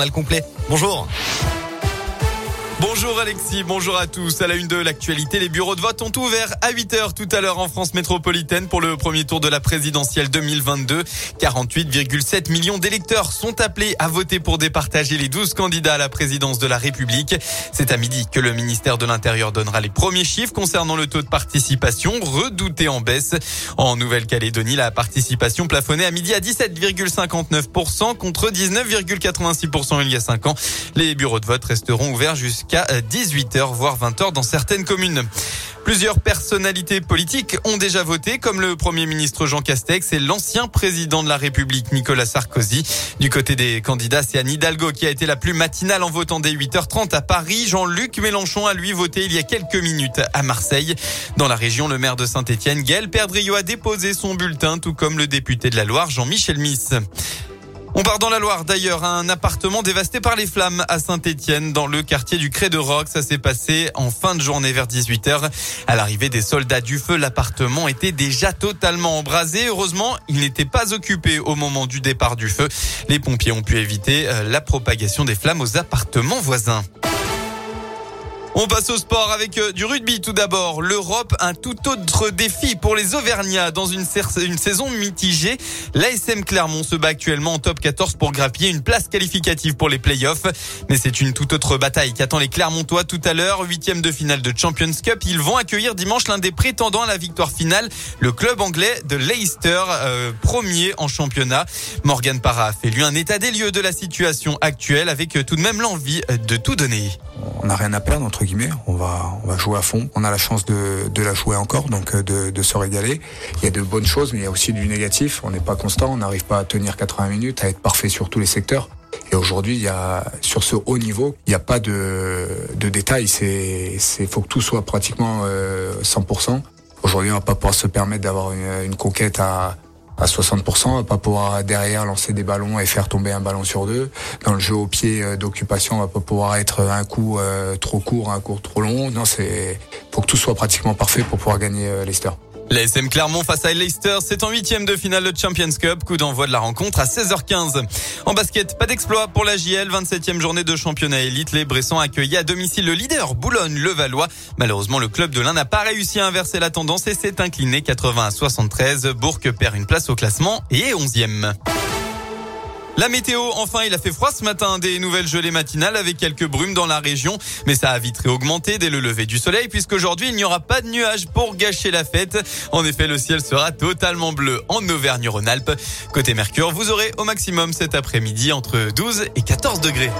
Mal complet. Bonjour. Bonjour Alexis, bonjour à tous. À la une de l'actualité, les bureaux de vote ont ouvert à 8 heures tout à l'heure en France métropolitaine pour le premier tour de la présidentielle 2022. 48,7 millions d'électeurs sont appelés à voter pour départager les 12 candidats à la présidence de la République. C'est à midi que le ministère de l'Intérieur donnera les premiers chiffres concernant le taux de participation redouté en baisse. En Nouvelle-Calédonie, la participation plafonnée à midi à 17,59% contre 19,86% il y a 5 ans. Les bureaux de vote resteront ouverts jusqu'à jusqu'à 18h, voire 20h dans certaines communes. Plusieurs personnalités politiques ont déjà voté, comme le Premier ministre Jean Castex et l'ancien président de la République Nicolas Sarkozy. Du côté des candidats, c'est Anne Hidalgo qui a été la plus matinale en votant dès 8h30 à Paris. Jean-Luc Mélenchon a lui voté il y a quelques minutes à Marseille. Dans la région, le maire de Saint-Etienne, Gaël Perdriau, a déposé son bulletin, tout comme le député de la Loire, Jean-Michel Miss. On part dans la Loire d'ailleurs, un appartement dévasté par les flammes à Saint-Étienne dans le quartier du Cré de Roc. Ça s'est passé en fin de journée vers 18h. À l'arrivée des soldats du feu, l'appartement était déjà totalement embrasé. Heureusement, il n'était pas occupé au moment du départ du feu. Les pompiers ont pu éviter euh, la propagation des flammes aux appartements voisins. On passe au sport avec euh, du rugby tout d'abord. L'Europe, un tout autre défi pour les Auvergnats dans une, saison mitigée. L'ASM Clermont se bat actuellement en top 14 pour grappiller une place qualificative pour les playoffs. Mais c'est une toute autre bataille qui attend les Clermontois tout à l'heure. Huitième de finale de Champions Cup. Ils vont accueillir dimanche l'un des prétendants à la victoire finale, le club anglais de Leicester, euh, premier en championnat. Morgan Parra a fait lui un état des lieux de la situation actuelle avec euh, tout de même l'envie de tout donner. On n'a rien à perdre entre on va, on va jouer à fond. On a la chance de, la jouer encore, donc euh, de, se régaler. Il y a de bonnes choses, mais il y a aussi du négatif. On n'est pas constant, on n'arrive pas à tenir 80 minutes, à être parfait sur tous les secteurs. Et aujourd'hui, il y a sur ce haut niveau, il n'y a pas de, détails. C'est, faut que tout soit pratiquement euh, 100%. Aujourd'hui, on va pas pouvoir se permettre d'avoir une conquête à à 60%, on va pas pouvoir derrière lancer des ballons et faire tomber un ballon sur deux. Dans le jeu au pied euh, d'occupation, on va pas pouvoir être un coup euh, trop court, un coup trop long. Non, c'est faut que tout soit pratiquement parfait pour pouvoir gagner euh, Leicester. SM Clermont face à Leicester, c'est en huitième de finale de Champions Cup. Coup d'envoi de la rencontre à 16h15. En basket, pas d'exploit pour la JL. 27e journée de championnat élite. Les Bressons accueillent à domicile le leader Boulogne-le-Valois. Malheureusement, le club de l'Ain n'a pas réussi à inverser la tendance et s'est incliné 80 à 73. Bourg perd une place au classement et est 11e. La météo, enfin, il a fait froid ce matin, des nouvelles gelées matinales avec quelques brumes dans la région, mais ça a vite réaugmenté dès le lever du soleil puisqu'aujourd'hui il n'y aura pas de nuages pour gâcher la fête. En effet, le ciel sera totalement bleu en Auvergne-Rhône-Alpes. Côté Mercure, vous aurez au maximum cet après-midi entre 12 et 14 degrés.